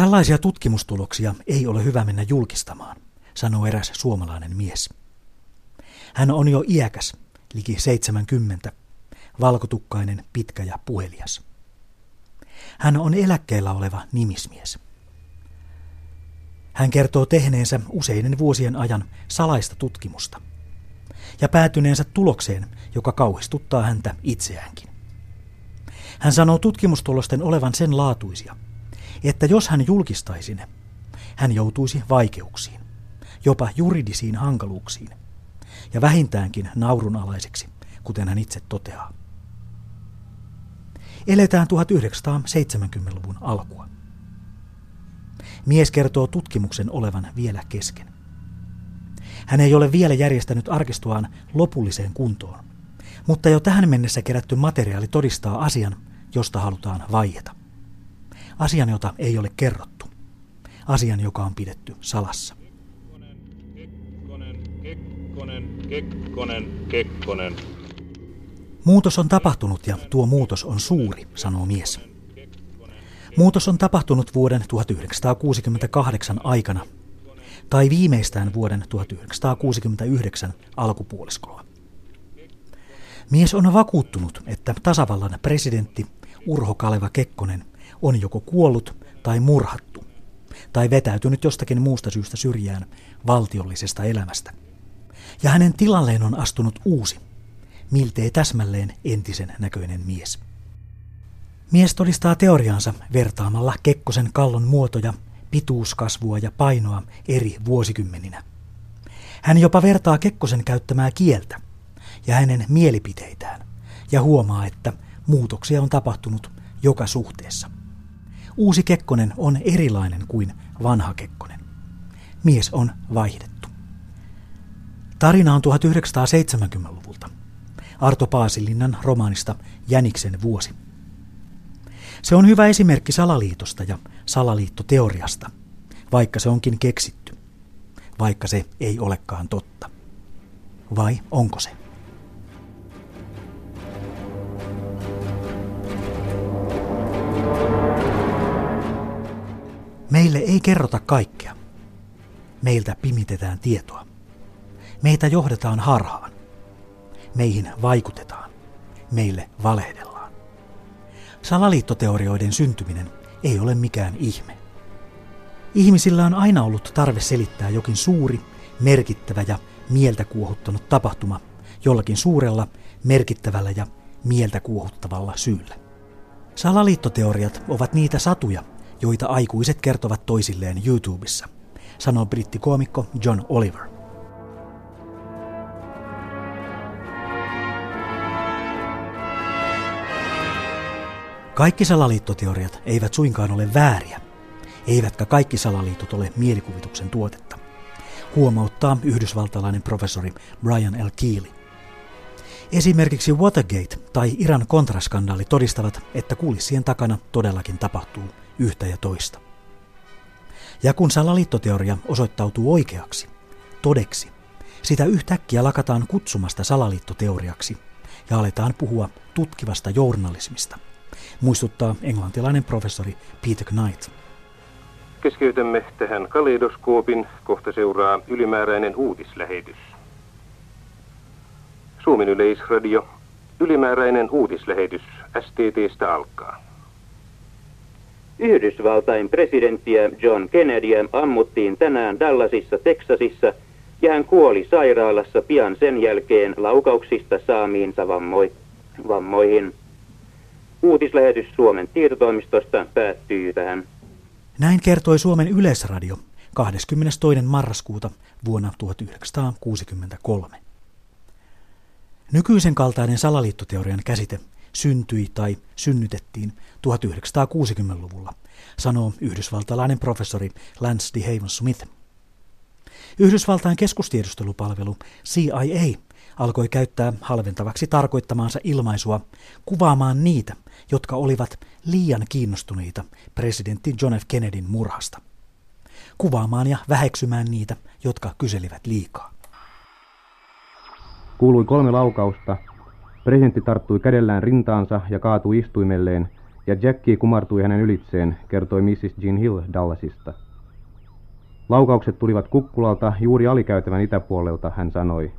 Tällaisia tutkimustuloksia ei ole hyvä mennä julkistamaan, sanoo eräs suomalainen mies. Hän on jo iäkäs, liki 70, valkotukkainen, pitkä ja puhelias. Hän on eläkkeellä oleva nimismies. Hän kertoo tehneensä useiden vuosien ajan salaista tutkimusta ja päätyneensä tulokseen, joka kauhistuttaa häntä itseäänkin. Hän sanoo tutkimustulosten olevan sen laatuisia, että jos hän julkistaisi ne, hän joutuisi vaikeuksiin, jopa juridisiin hankaluuksiin ja vähintäänkin naurunalaiseksi, kuten hän itse toteaa. Eletään 1970-luvun alkua. Mies kertoo tutkimuksen olevan vielä kesken. Hän ei ole vielä järjestänyt arkistoaan lopulliseen kuntoon, mutta jo tähän mennessä kerätty materiaali todistaa asian, josta halutaan vaieta. Asian, jota ei ole kerrottu. Asian, joka on pidetty salassa. Kekkonen, Kekkonen, Kekkonen, Kekkonen. Muutos on tapahtunut ja tuo muutos on suuri, sanoo mies. Muutos on tapahtunut vuoden 1968 aikana, tai viimeistään vuoden 1969 alkupuoliskolla. Mies on vakuuttunut, että tasavallan presidentti Urho Kaleva Kekkonen on joko kuollut tai murhattu, tai vetäytynyt jostakin muusta syystä syrjään valtiollisesta elämästä. Ja hänen tilalleen on astunut uusi, miltei täsmälleen entisen näköinen mies. Mies todistaa teoriaansa vertaamalla Kekkosen kallon muotoja, pituuskasvua ja painoa eri vuosikymmeninä. Hän jopa vertaa Kekkosen käyttämää kieltä ja hänen mielipiteitään ja huomaa, että muutoksia on tapahtunut joka suhteessa. Uusi Kekkonen on erilainen kuin vanha Kekkonen. Mies on vaihdettu. Tarina on 1970-luvulta. Arto Paasilinnan romaanista Jäniksen vuosi. Se on hyvä esimerkki salaliitosta ja salaliittoteoriasta, vaikka se onkin keksitty, vaikka se ei olekaan totta. Vai onko se? Meille ei kerrota kaikkea. Meiltä pimitetään tietoa. Meitä johdetaan harhaan. Meihin vaikutetaan. Meille valehdellaan. Salaliittoteorioiden syntyminen ei ole mikään ihme. Ihmisillä on aina ollut tarve selittää jokin suuri, merkittävä ja mieltä kuohuttanut tapahtuma jollakin suurella, merkittävällä ja mieltä kuohuttavalla syyllä. Salaliittoteoriat ovat niitä satuja, joita aikuiset kertovat toisilleen YouTubessa, sanoo brittikoomikko John Oliver. Kaikki salaliittoteoriat eivät suinkaan ole vääriä, eivätkä kaikki salaliitot ole mielikuvituksen tuotetta, huomauttaa yhdysvaltalainen professori Brian L. Keely. Esimerkiksi Watergate tai Iran kontraskandaali todistavat, että kulissien takana todellakin tapahtuu yhtä ja toista. Ja kun salaliittoteoria osoittautuu oikeaksi, todeksi, sitä yhtäkkiä lakataan kutsumasta salaliittoteoriaksi ja aletaan puhua tutkivasta journalismista, muistuttaa englantilainen professori Peter Knight. Keskeytämme tähän kaleidoskoopin, kohta seuraa ylimääräinen uutislähetys. Suomen yleisradio, ylimääräinen uutislähetys STTstä alkaa. Yhdysvaltain presidenttiä John Kennedyä ammuttiin tänään Dallasissa, Teksasissa, ja hän kuoli sairaalassa pian sen jälkeen laukauksista saamiinsa vammoi, vammoihin. Uutislähetys Suomen tietotoimistosta päättyy tähän. Näin kertoi Suomen Yleisradio 22. marraskuuta vuonna 1963. Nykyisen kaltainen salaliittoteorian käsite syntyi tai synnytettiin 1960-luvulla, sanoo yhdysvaltalainen professori Lance D. Haven Smith. Yhdysvaltain keskustiedustelupalvelu CIA alkoi käyttää halventavaksi tarkoittamaansa ilmaisua kuvaamaan niitä, jotka olivat liian kiinnostuneita presidentti John F. Kennedyn murhasta. Kuvaamaan ja väheksymään niitä, jotka kyselivät liikaa. Kuului kolme laukausta. Presidentti tarttui kädellään rintaansa ja kaatui istuimelleen, ja Jackie kumartui hänen ylitseen, kertoi Mrs. Jean Hill Dallasista. Laukaukset tulivat kukkulalta juuri alikäytävän itäpuolelta, hän sanoi.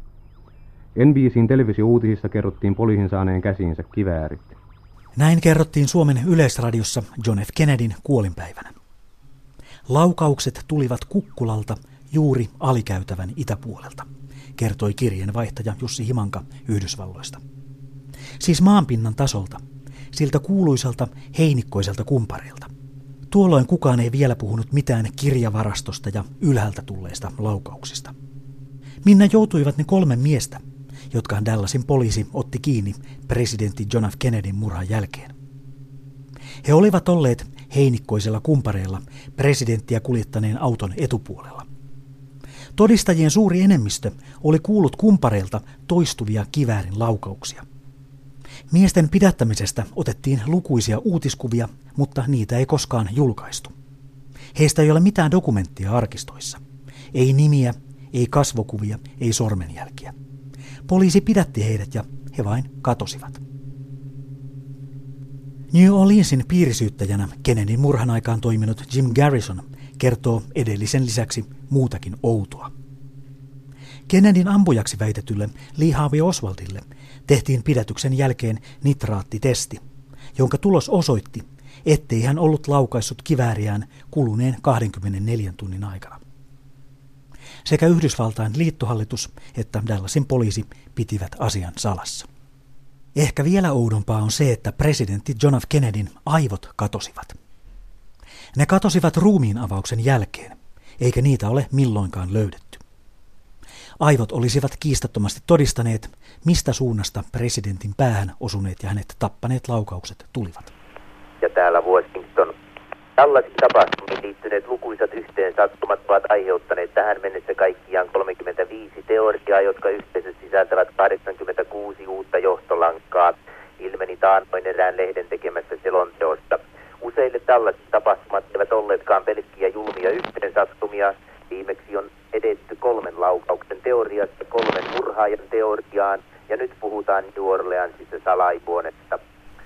NBCin televisiouutisissa kerrottiin poliisin saaneen käsiinsä kiväärit. Näin kerrottiin Suomen yleisradiossa John F. Kennedyn kuolinpäivänä. Laukaukset tulivat kukkulalta juuri alikäytävän itäpuolelta, kertoi kirjeenvaihtaja Jussi Himanka Yhdysvalloista. Siis maanpinnan tasolta, siltä kuuluisalta heinikkoiselta kumpareilta. Tuolloin kukaan ei vielä puhunut mitään kirjavarastosta ja ylhäältä tulleista laukauksista. Minna joutuivat ne kolme miestä, jotka Dallasin poliisi otti kiinni presidentti John F. Kennedyn murhan jälkeen. He olivat olleet heinikkoisella kumpareilla presidenttiä kuljettaneen auton etupuolella. Todistajien suuri enemmistö oli kuullut kumpareilta toistuvia kiväärin laukauksia. Miesten pidättämisestä otettiin lukuisia uutiskuvia, mutta niitä ei koskaan julkaistu. Heistä ei ole mitään dokumenttia arkistoissa. Ei nimiä, ei kasvokuvia, ei sormenjälkiä. Poliisi pidätti heidät ja he vain katosivat. New Orleansin piirisyyttäjänä Kennedyn murhan aikaan toiminut Jim Garrison kertoo edellisen lisäksi muutakin outoa. Kennedyn ampujaksi väitetylle Lee Harvey Oswaldille tehtiin pidätyksen jälkeen nitraattitesti, jonka tulos osoitti, ettei hän ollut laukaissut kivääriään kuluneen 24 tunnin aikana. Sekä Yhdysvaltain liittohallitus että Dallasin poliisi pitivät asian salassa. Ehkä vielä oudompaa on se, että presidentti John F. Kennedyn aivot katosivat. Ne katosivat ruumiin avauksen jälkeen, eikä niitä ole milloinkaan löydetty. Aivot olisivat kiistattomasti todistaneet, mistä suunnasta presidentin päähän osuneet ja hänet tappaneet laukaukset tulivat. Ja täällä Washington. Tällaisiin tapahtumiin liittyneet lukuisat yhteensattumat ovat aiheuttaneet tähän mennessä kaikkiaan 35 teoriaa, jotka yhteensä sisältävät 86 uutta johtolankaa, ilmeni taannoin erään lehden tekemässä selonteosta. Useille tällaiset tapahtumat eivät olleetkaan pelkkiä julmia yhteensattumia. Viimeksi on edetty kolmen laukauksen teoriasta kolmen murhaajan teoriaan, ja nyt puhutaan New Orleansissa salaivuonesta.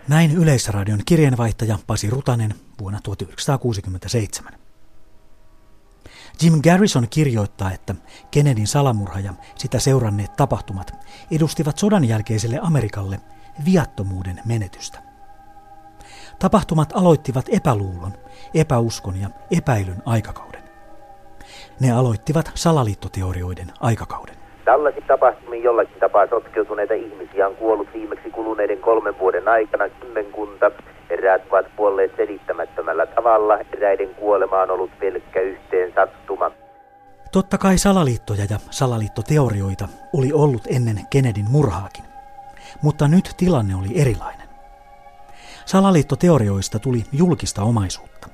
Näin Yleisradion kirjeenvaihtaja Pasi Rutanen vuonna 1967. Jim Garrison kirjoittaa, että Kennedyn salamurha ja sitä seuranneet tapahtumat edustivat sodan jälkeiselle Amerikalle viattomuuden menetystä. Tapahtumat aloittivat epäluulon, epäuskon ja epäilyn aikakauden. Ne aloittivat salaliittoteorioiden aikakauden. Tällaisiin tapahtumiin jollakin tapaa sotkeutuneita ihmisiä on kuollut viimeksi kuluneiden kolmen vuoden aikana kymmenkunta. Eräät ovat kuolleet selittämättömällä tavalla, eräiden kuolema on ollut pelkkä yhteen sattuma. Totta kai salaliittoja ja salaliittoteorioita oli ollut ennen Kennedyn murhaakin, mutta nyt tilanne oli erilainen. Salaliittoteorioista tuli julkista omaisuutta.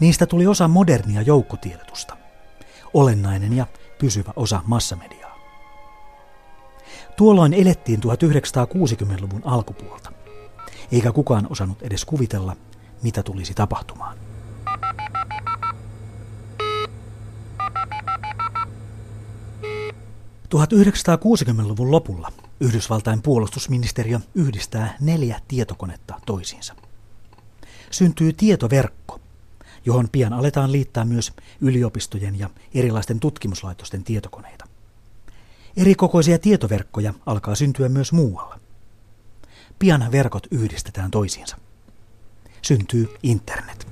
Niistä tuli osa modernia joukkotiedotusta, olennainen ja pysyvä osa massamediaa. Tuolloin elettiin 1960-luvun alkupuolta, eikä kukaan osannut edes kuvitella, mitä tulisi tapahtumaan. ...1960-luvun lopulla Yhdysvaltain puolustusministeriö yhdistää neljä tietokonetta toisiinsa. Syntyy tietoverkko, johon pian aletaan liittää myös yliopistojen ja erilaisten tutkimuslaitosten tietokoneita. Erikokoisia tietoverkkoja alkaa syntyä myös muualla. Pian verkot yhdistetään toisiinsa. Syntyy internet.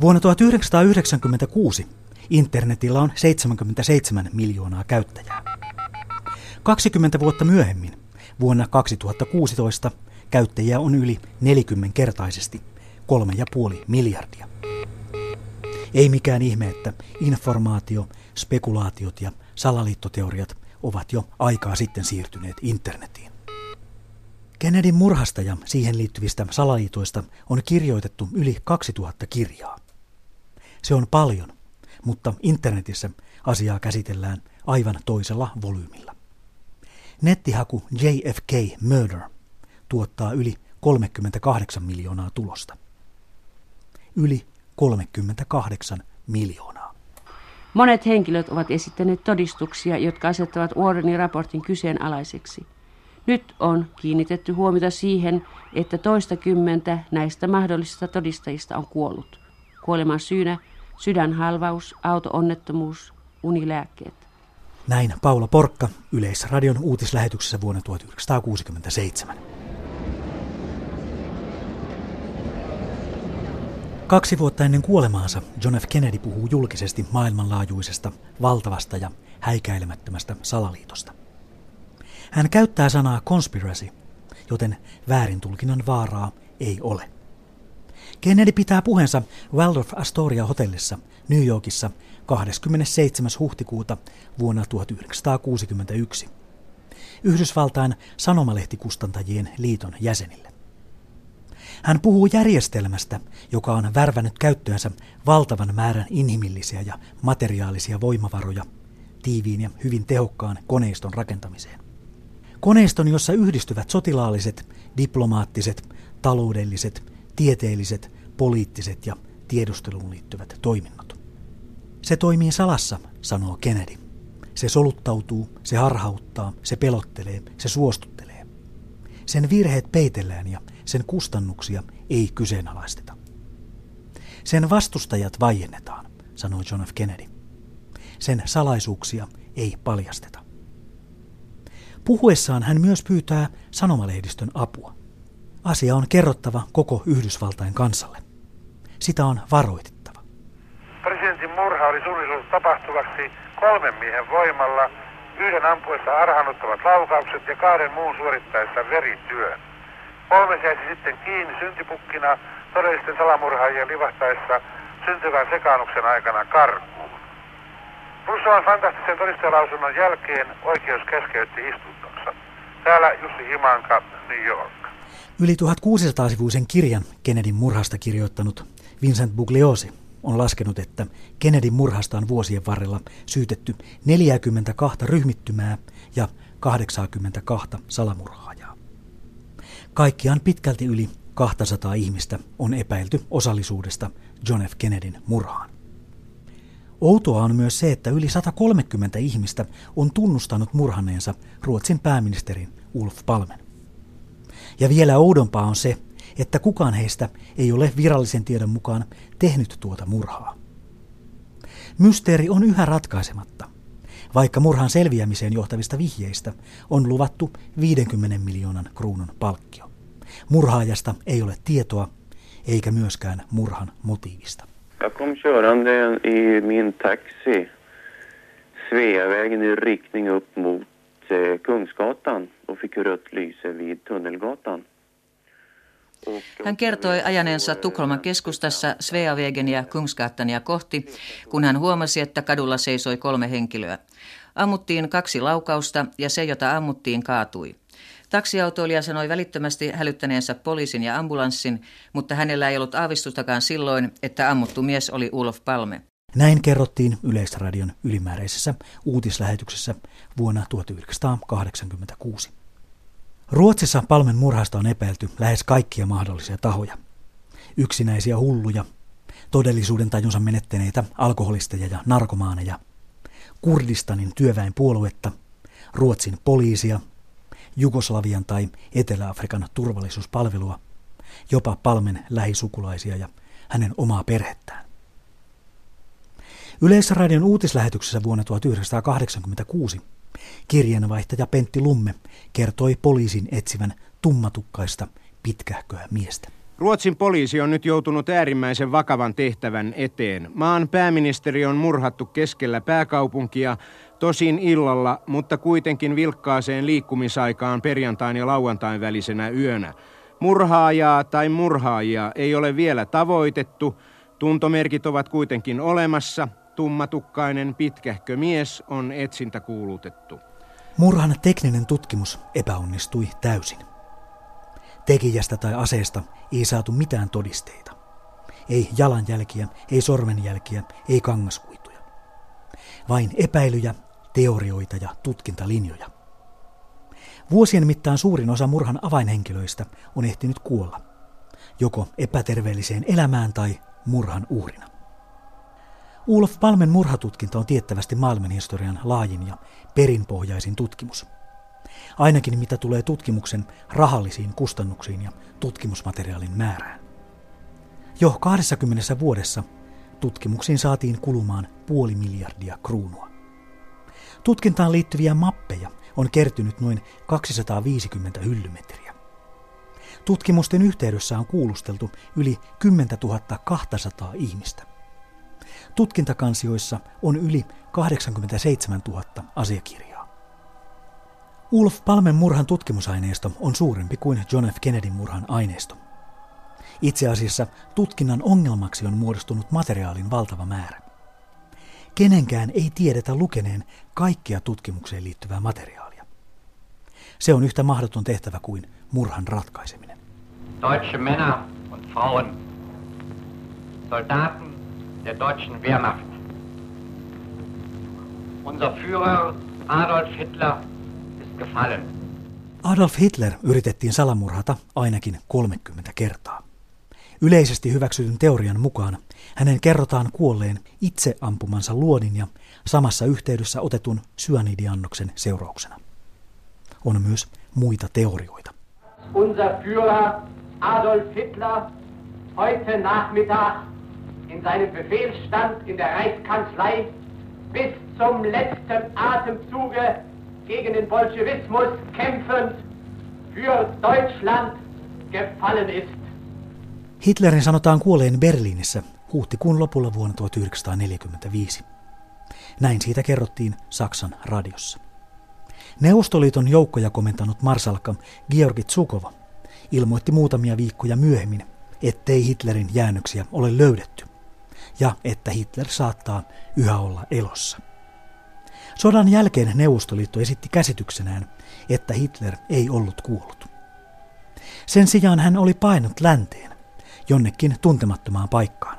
Vuonna 1996 internetillä on 77 miljoonaa käyttäjää. 20 vuotta myöhemmin, vuonna 2016, käyttäjiä on yli 40-kertaisesti – kolme ja puoli miljardia. Ei mikään ihme, että informaatio, spekulaatiot ja salaliittoteoriat ovat jo aikaa sitten siirtyneet internetiin. Kennedyn murhasta ja siihen liittyvistä salaliitoista on kirjoitettu yli 2000 kirjaa. Se on paljon, mutta internetissä asiaa käsitellään aivan toisella volyymilla. Nettihaku JFK Murder tuottaa yli 38 miljoonaa tulosta yli 38 miljoonaa. Monet henkilöt ovat esittäneet todistuksia, jotka asettavat Warrenin raportin kyseenalaiseksi. Nyt on kiinnitetty huomiota siihen, että toista kymmentä näistä mahdollisista todistajista on kuollut. Kuoleman syynä sydänhalvaus, auto-onnettomuus, unilääkkeet. Näin Paula Porkka Yleisradion uutislähetyksessä vuonna 1967. Kaksi vuotta ennen kuolemaansa John F. Kennedy puhuu julkisesti maailmanlaajuisesta, valtavasta ja häikäilemättömästä salaliitosta. Hän käyttää sanaa conspiracy, joten väärintulkinnan vaaraa ei ole. Kennedy pitää puheensa Waldorf Astoria hotellissa New Yorkissa 27. huhtikuuta vuonna 1961 Yhdysvaltain sanomalehtikustantajien liiton jäsenille. Hän puhuu järjestelmästä, joka on värvännyt käyttöönsä valtavan määrän inhimillisiä ja materiaalisia voimavaroja tiiviin ja hyvin tehokkaan koneiston rakentamiseen. Koneiston, jossa yhdistyvät sotilaalliset, diplomaattiset, taloudelliset, tieteelliset, poliittiset ja tiedusteluun liittyvät toiminnot. Se toimii salassa, sanoo Kennedy. Se soluttautuu, se harhauttaa, se pelottelee, se suostuttelee. Sen virheet peitellään ja sen kustannuksia ei kyseenalaisteta. Sen vastustajat vaiennetaan, sanoi John F. Kennedy. Sen salaisuuksia ei paljasteta. Puhuessaan hän myös pyytää sanomalehdistön apua. Asia on kerrottava koko Yhdysvaltain kansalle. Sitä on varoitettava. Presidentin murha oli suunniteltu tapahtuvaksi kolmen miehen voimalla, yhden ampuessa arhannuttavat laukaukset ja kahden muun suorittaessa verityön. Kolme jäisi sitten kiinni syntipukkina todellisten salamurhaajien livahtaessa syntyvän sekaannuksen aikana karkuun. Russovan fantastisen todistajalausunnon jälkeen oikeus keskeytti istuntonsa. Täällä Jussi Himanka, New York. Yli 1600-sivuisen kirjan Kennedyn murhasta kirjoittanut Vincent Bugliosi on laskenut, että Kennedyn murhasta on vuosien varrella syytetty 42 ryhmittymää ja 82 salamurhaajaa. Kaikkiaan pitkälti yli 200 ihmistä on epäilty osallisuudesta John F. Kennedyn murhaan. Outoa on myös se, että yli 130 ihmistä on tunnustanut murhanneensa Ruotsin pääministerin Ulf Palmen. Ja vielä oudompaa on se, että kukaan heistä ei ole virallisen tiedon mukaan tehnyt tuota murhaa. Mysteeri on yhä ratkaisematta, vaikka murhan selviämiseen johtavista vihjeistä on luvattu 50 miljoonan kruunun palkkio. Murhaajasta ei ole tietoa, eikä myöskään murhan motiivista. Jag kom körande i min taxi Sveavägen i riktning upp mot eh, Kungsgatan och fick rött lyse vid Tunnelgatan. Hän kertoi ajaneensa Tukholman keskustassa Sveavägen ja Kungsgatania kohti, kun hän huomasi, että kadulla seisoi kolme henkilöä. Ammuttiin kaksi laukausta ja se, jota ammuttiin, kaatui. Taksiautoilija sanoi välittömästi hälyttäneensä poliisin ja ambulanssin, mutta hänellä ei ollut aavistustakaan silloin, että ammuttu mies oli Ulof Palme. Näin kerrottiin Yleisradion ylimääräisessä uutislähetyksessä vuonna 1986. Ruotsissa Palmen murhasta on epäilty lähes kaikkia mahdollisia tahoja. Yksinäisiä hulluja, todellisuuden tajunsa menettäneitä alkoholisteja ja narkomaaneja, Kurdistanin työväenpuoluetta, Ruotsin poliisia, Jugoslavian tai Etelä-Afrikan turvallisuuspalvelua, jopa Palmen lähisukulaisia ja hänen omaa perhettään. Yleisradion uutislähetyksessä vuonna 1986 kirjeenvaihtaja Pentti Lumme kertoi poliisin etsivän tummatukkaista pitkähköä miestä. Ruotsin poliisi on nyt joutunut äärimmäisen vakavan tehtävän eteen. Maan pääministeri on murhattu keskellä pääkaupunkia, tosin illalla, mutta kuitenkin vilkkaaseen liikkumisaikaan perjantain ja lauantain välisenä yönä. Murhaajaa tai murhaajia ei ole vielä tavoitettu, tuntomerkit ovat kuitenkin olemassa, tummatukkainen pitkähkö mies on etsintä kuulutettu. Murhan tekninen tutkimus epäonnistui täysin. Tekijästä tai aseesta ei saatu mitään todisteita. Ei jalanjälkiä, ei sormenjälkiä, ei kangaskuituja. Vain epäilyjä, teorioita ja tutkintalinjoja. Vuosien mittaan suurin osa murhan avainhenkilöistä on ehtinyt kuolla, joko epäterveelliseen elämään tai murhan uhrina. Ulf Palmen murhatutkinta on tiettävästi maailmanhistorian laajin ja perinpohjaisin tutkimus. ainakin mitä tulee tutkimuksen rahallisiin kustannuksiin ja tutkimusmateriaalin määrään. Jo 20 vuodessa tutkimuksiin saatiin kulumaan puoli miljardia kruunua. Tutkintaan liittyviä mappeja on kertynyt noin 250 hyllymetriä. Tutkimusten yhteydessä on kuulusteltu yli 10 200 ihmistä. Tutkintakansioissa on yli 87 000 asiakirjaa. Ulf Palmen murhan tutkimusaineisto on suurempi kuin John F. Kennedyn murhan aineisto. Itse asiassa tutkinnan ongelmaksi on muodostunut materiaalin valtava määrä. Kenenkään ei tiedetä lukeneen kaikkea tutkimukseen liittyvää materiaalia. Se on yhtä mahdoton tehtävä kuin murhan ratkaiseminen. Deutsche Männer und Frauen, Soldaten der deutschen Wehrmacht. Unser Führer Adolf Hitler ist gefallen. Adolf Hitler yritettiin salamurhata ainakin 30 kertaa. Yleisesti hyväksytyn teorian mukaan hänen kerrotaan kuolleen itse ampumansa luodin ja samassa yhteydessä otetun syanidiannoksen seurauksena. On myös muita teorioita. Unser Führer Adolf Hitler heute Nachmittag in seinem Befehlsstand in der Reichskanzlei bis zum letzten Atemzuge gegen den Bolschewismus kämpfend für Deutschland gefallen ist. Hitlerin sanotaan kuolleen Berliinissä huhtikuun lopulla vuonna 1945. Näin siitä kerrottiin Saksan radiossa. Neuvostoliiton joukkoja komentanut marsalkka Georgi Tsukova ilmoitti muutamia viikkoja myöhemmin, ettei Hitlerin jäännöksiä ole löydetty ja että Hitler saattaa yhä olla elossa. Sodan jälkeen Neuvostoliitto esitti käsityksenään, että Hitler ei ollut kuollut. Sen sijaan hän oli painut länteen, jonnekin tuntemattomaan paikkaan.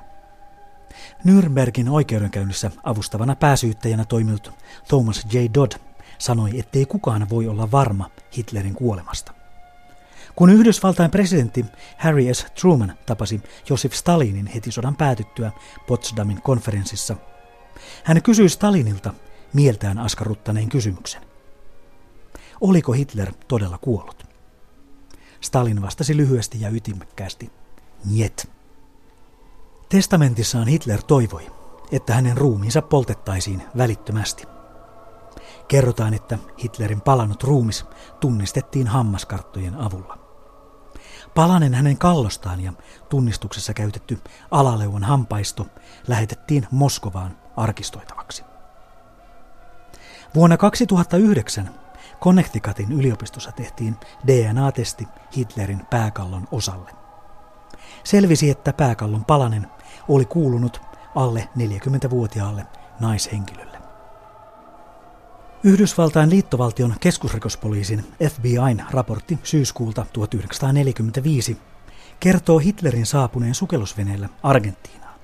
Nürnbergin oikeudenkäynnissä avustavana pääsyyttäjänä toiminut Thomas J. Dodd sanoi, ettei kukaan voi olla varma Hitlerin kuolemasta. Kun Yhdysvaltain presidentti Harry S. Truman tapasi Josef Stalinin heti sodan päätyttyä Potsdamin konferenssissa, hän kysyi Stalinilta mieltään askarruttaneen kysymyksen. Oliko Hitler todella kuollut? Stalin vastasi lyhyesti ja ytimekkäästi, Niet. Testamentissaan Hitler toivoi, että hänen ruumiinsa poltettaisiin välittömästi. Kerrotaan, että Hitlerin palannut ruumis tunnistettiin hammaskarttojen avulla. Palanen hänen kallostaan ja tunnistuksessa käytetty alaleuvan hampaisto lähetettiin Moskovaan arkistoitavaksi. Vuonna 2009 Connecticutin yliopistossa tehtiin DNA-testi Hitlerin pääkallon osalle. Selvisi, että pääkallon palanen oli kuulunut alle 40-vuotiaalle naishenkilölle. Yhdysvaltain liittovaltion keskusrikospoliisin FBIn raportti syyskuulta 1945 kertoo Hitlerin saapuneen sukellusveneellä Argentiinaan.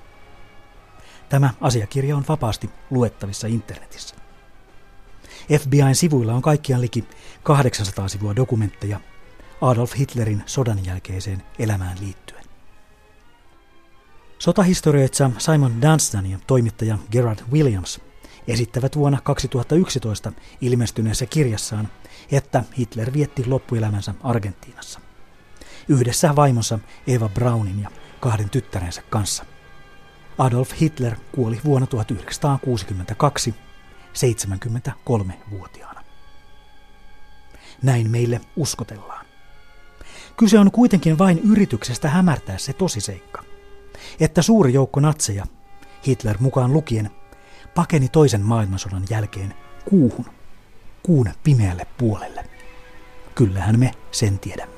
Tämä asiakirja on vapaasti luettavissa internetissä. FBIn sivuilla on kaikkiaan liki 800 sivua dokumentteja Adolf Hitlerin sodan jälkeiseen elämään liittyen. Sotahistorioitsija Simon Dunstan ja toimittaja Gerard Williams esittävät vuonna 2011 ilmestyneessä kirjassaan, että Hitler vietti loppuelämänsä Argentiinassa. Yhdessä vaimonsa Eva Braunin ja kahden tyttärensä kanssa. Adolf Hitler kuoli vuonna 1962 73-vuotiaana. Näin meille uskotellaan. Kyse on kuitenkin vain yrityksestä hämärtää se tosiseikka, että suuri joukko natseja, Hitler mukaan lukien, pakeni toisen maailmansodan jälkeen kuuhun, kuun pimeälle puolelle. Kyllähän me sen tiedämme.